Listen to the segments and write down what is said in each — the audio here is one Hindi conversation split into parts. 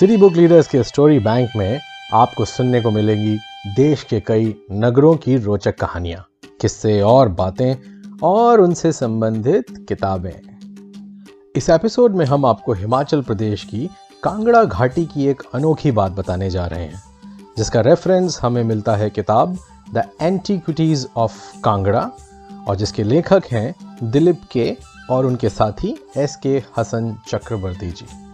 सिटी बुक लीडर्स के स्टोरी बैंक में आपको सुनने को मिलेंगी देश के कई नगरों की रोचक कहानियाँ, किस्से और बातें, और उनसे संबंधित किताबें। इस एपिसोड में हम आपको हिमाचल प्रदेश की कांगड़ा घाटी की एक अनोखी बात बताने जा रहे हैं, जिसका रेफरेंस हमें मिलता है किताब द एंटीक्विटीज ऑफ़ कांगड़ा और जिसके लेखक हैं दिलीप के और उनके साथी एस के हसन चक्रवर्ती जी।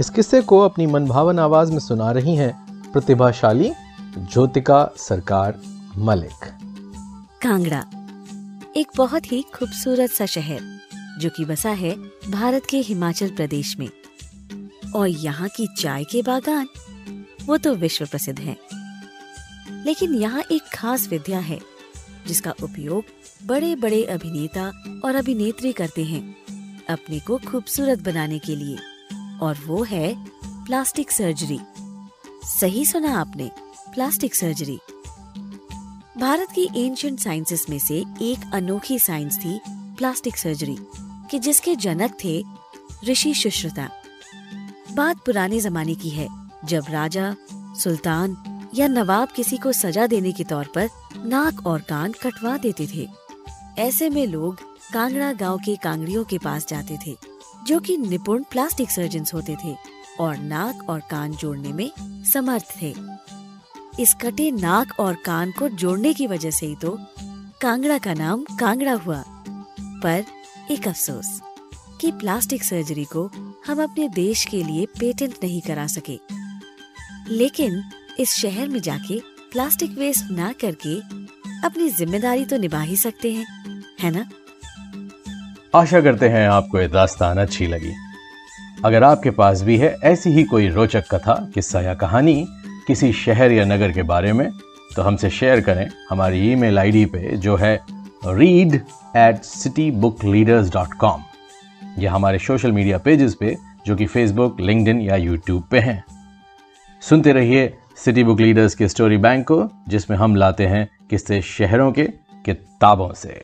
इस किस्से को अपनी मनभावन आवाज़ में सुना रही हैं प्रतिभाशाली ज्योतिका सरकार मलिक। कांगड़ा, एक बहुत ही खूबसूरत सा शहर, जो कि बसा है भारत के हिमाचल प्रदेश में। और यहाँ की चाय के बागान, वो तो विश्व प्रसिद्ध हैं। लेकिन यहाँ एक खास विद्या है, जिसका उपयोग बड़े बड़े अभिनेता और अभिनेत्री करते हैं, अपने को खूबसूरत बनाने के लिए। और वो है प्लास्टिक सर्जरी सही सुना आपने प्लास्टिक सर्जरी भारत की एंशियंट साइंसेस में से एक अनोखी साइंस थी प्लास्टिक सर्जरी कि जिसके जनक थे ऋषि सुश्रुता बात पुराने जमाने की है, जब राजा, सुल्तान या नवाब किसी को सजा देने के तौर पर नाक और कान कटवा देते थे। ऐसे में लोग कांगड़ा गाँव के कांगड़ियों के पास जाते थे। जो कि निपुण प्लास्टिक सर्जन होते थे और नाक और कान जोड़ने में समर्थ थे। इस कटे नाक और कान को जोड़ने की वजह से ही तो कांगड़ा का नाम कांगड़ा हुआ। पर एक अफसोस कि प्लास्टिक सर्जरी को हम अपने देश के लिए पेटेंट नहीं करा सके। लेकिन इस शहर में जाके प्लास्टिक वेस्ट ना करके अपनी ज़िम्मेदारी तो निभा ही सकते हैं, है ना? आशा करते हैं आपको ये दास्तान अच्छी लगी। अगर आपके पास भी है ऐसी ही कोई रोचक कथा, किस्सा या कहानी किसी शहर या नगर के बारे में तो हमसे शेयर करें हमारी ईमेल आईडी पे, जो है read at City Book Leaders dot com या हमारे सोशल मीडिया पेजेस पे, जो कि फेसबुक लिंकडिन या यूट्यूब पे हैं। सुनते रहिए सिटी बुक लीडर्स के स्टोरी बैंक को, जिसमें हम लाते हैं किस्से शहरों के किताबों से।